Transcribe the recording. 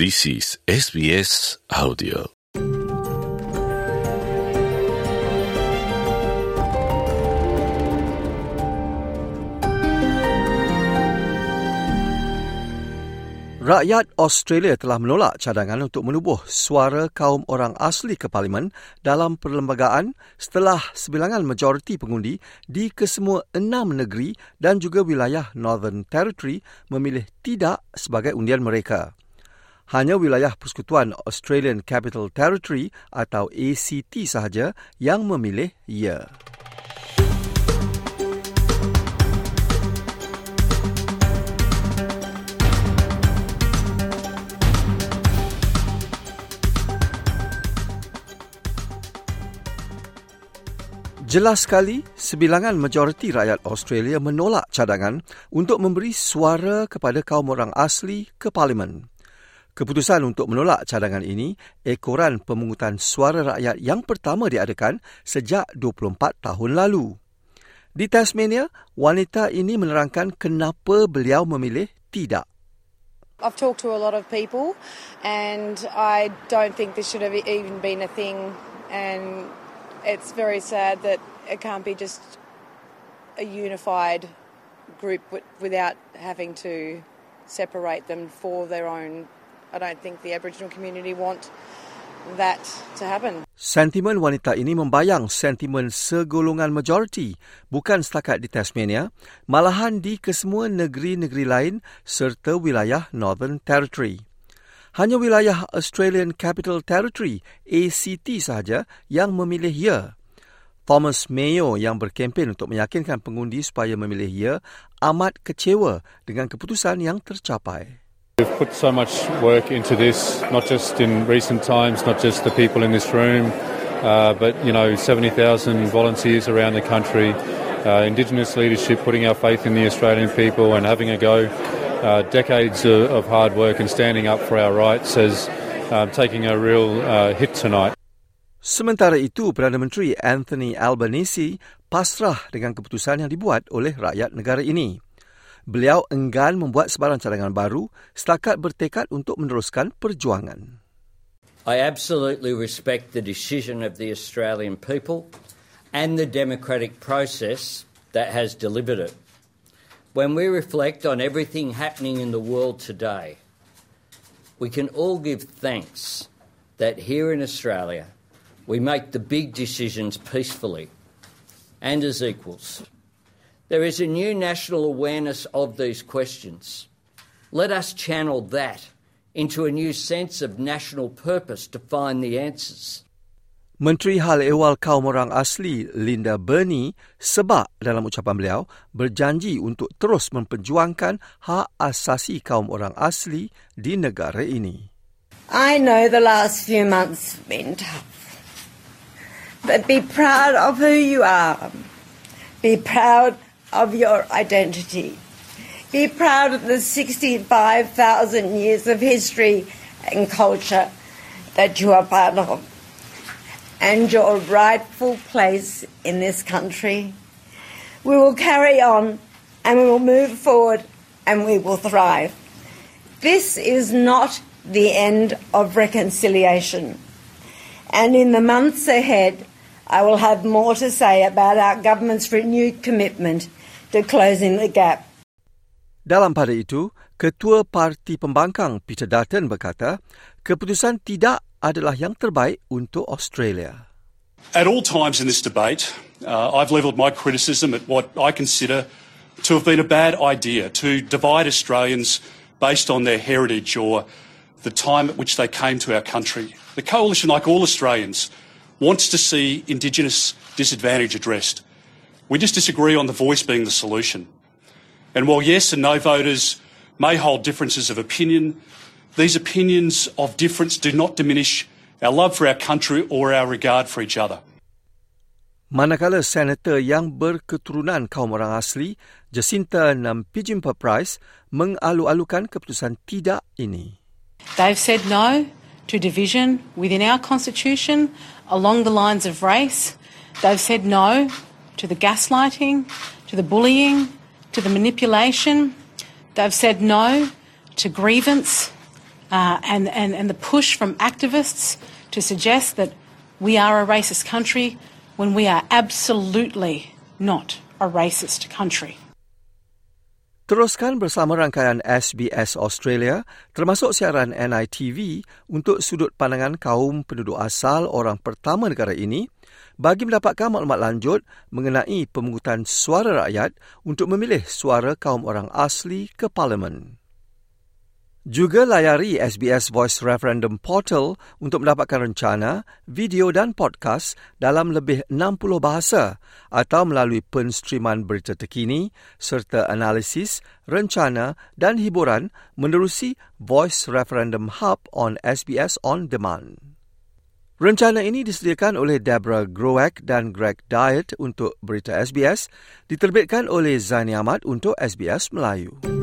This is SBS Audio. Rakyat Australia telah menolak cadangan untuk menubuh suara kaum orang asli ke parlimen dalam perlembagaan setelah sebilangan majoriti pengundi di kesemua enam negeri dan juga wilayah Northern Territory memilih tidak sebagai undian mereka. Hanya wilayah Persekutuan Australian Capital Territory atau ACT sahaja yang memilih ya. Jelas sekali, sebilangan majoriti rakyat Australia menolak cadangan untuk memberi suara kepada kaum orang asli ke parlimen. Keputusan untuk menolak cadangan ini ekoran pemungutan suara rakyat yang pertama diadakan sejak 24 tahun lalu. Di Tasmania, wanita ini menerangkan kenapa beliau memilih tidak. I've talked to a lot of people and I don't think this should have even been a thing and it's very sad that it can't be just a unified group without having to separate them for their own. I don't think the Aboriginal community want that to happen. Sentimen wanita ini membayang sentimen segolongan majoriti bukan setakat di Tasmania, malahan di kesemua negeri-negeri lain serta wilayah Northern Territory. Hanya wilayah Australian Capital Territory ACT sahaja yang memilih ya. Thomas Mayo yang berkempen untuk meyakinkan pengundi supaya memilih ya amat kecewa dengan keputusan yang tercapai. We've put so much work into this, not just in recent times, not just the people in this room, uh, but you know, 70,000 volunteers around the country, uh, Indigenous leadership, putting our faith in the Australian people and having a go. uh, decades of, of, hard work and standing up for our rights as uh, taking a real uh, hit tonight. Sementara itu, Perdana Menteri Anthony Albanese pasrah dengan keputusan yang dibuat oleh rakyat negara ini. Beliau enggan membuat sebarang cadangan baru setakat bertekad untuk meneruskan perjuangan. I absolutely respect the decision of the Australian people and the democratic process that has delivered it. When we reflect on everything happening in the world today, we can all give thanks that here in Australia we make the big decisions peacefully and as equals. There is a new national awareness of these questions. Let us channel that into a new sense of national purpose to find the answers. Menteri Hal Ehwal Kaum Orang Asli Linda Burney sebab dalam ucapan beliau berjanji untuk terus memperjuangkan hak asasi kaum orang asli di negara ini. I know the last few months have been tough. But be proud of who you are. Be proud of your identity. Be proud of the 65,000 years of history and culture that you are part of and your rightful place in this country. We will carry on and we will move forward and we will thrive. This is not the end of reconciliation. And in the months ahead, I will have more to say about our government's renewed commitment to closing the gap. Dalam pada itu, Ketua Parti Pembangkang Peter Dutton berkata, keputusan tidak adalah yang terbaik untuk Australia. At all times in this debate, uh, I've levelled my criticism at what I consider to have been a bad idea to divide Australians based on their heritage or the time at which they came to our country. The Coalition, like all Australians, wants to see Indigenous disadvantage addressed. We just disagree on the voice being the solution. And while yes and no voters may hold differences of opinion, these opinions of difference do not diminish our love for our country or our regard for each other. Manakala senator yang berketurunan kaum orang asli, Jacinta Nampijimpa Price, mengalu-alukan keputusan tidak ini. They've said no to division within our constitution along the lines of race. They've said no to the gaslighting, to the bullying, to the manipulation. They've said no to grievance uh, and, and, and the push from activists to suggest that we are a racist country when we are absolutely not a racist country. Teruskan bersama rangkaian SBS Australia termasuk siaran NITV untuk sudut pandangan kaum penduduk asal orang pertama negara ini bagi mendapatkan maklumat lanjut mengenai pemungutan suara rakyat untuk memilih suara kaum orang asli ke Parlimen. Juga layari SBS Voice Referendum Portal untuk mendapatkan rencana, video dan podcast dalam lebih 60 bahasa atau melalui penstreaman berita terkini serta analisis, rencana dan hiburan menerusi Voice Referendum Hub on SBS On Demand. Rencana ini disediakan oleh Deborah Growack dan Greg Diet untuk berita SBS, diterbitkan oleh Zani Ahmad untuk SBS Melayu.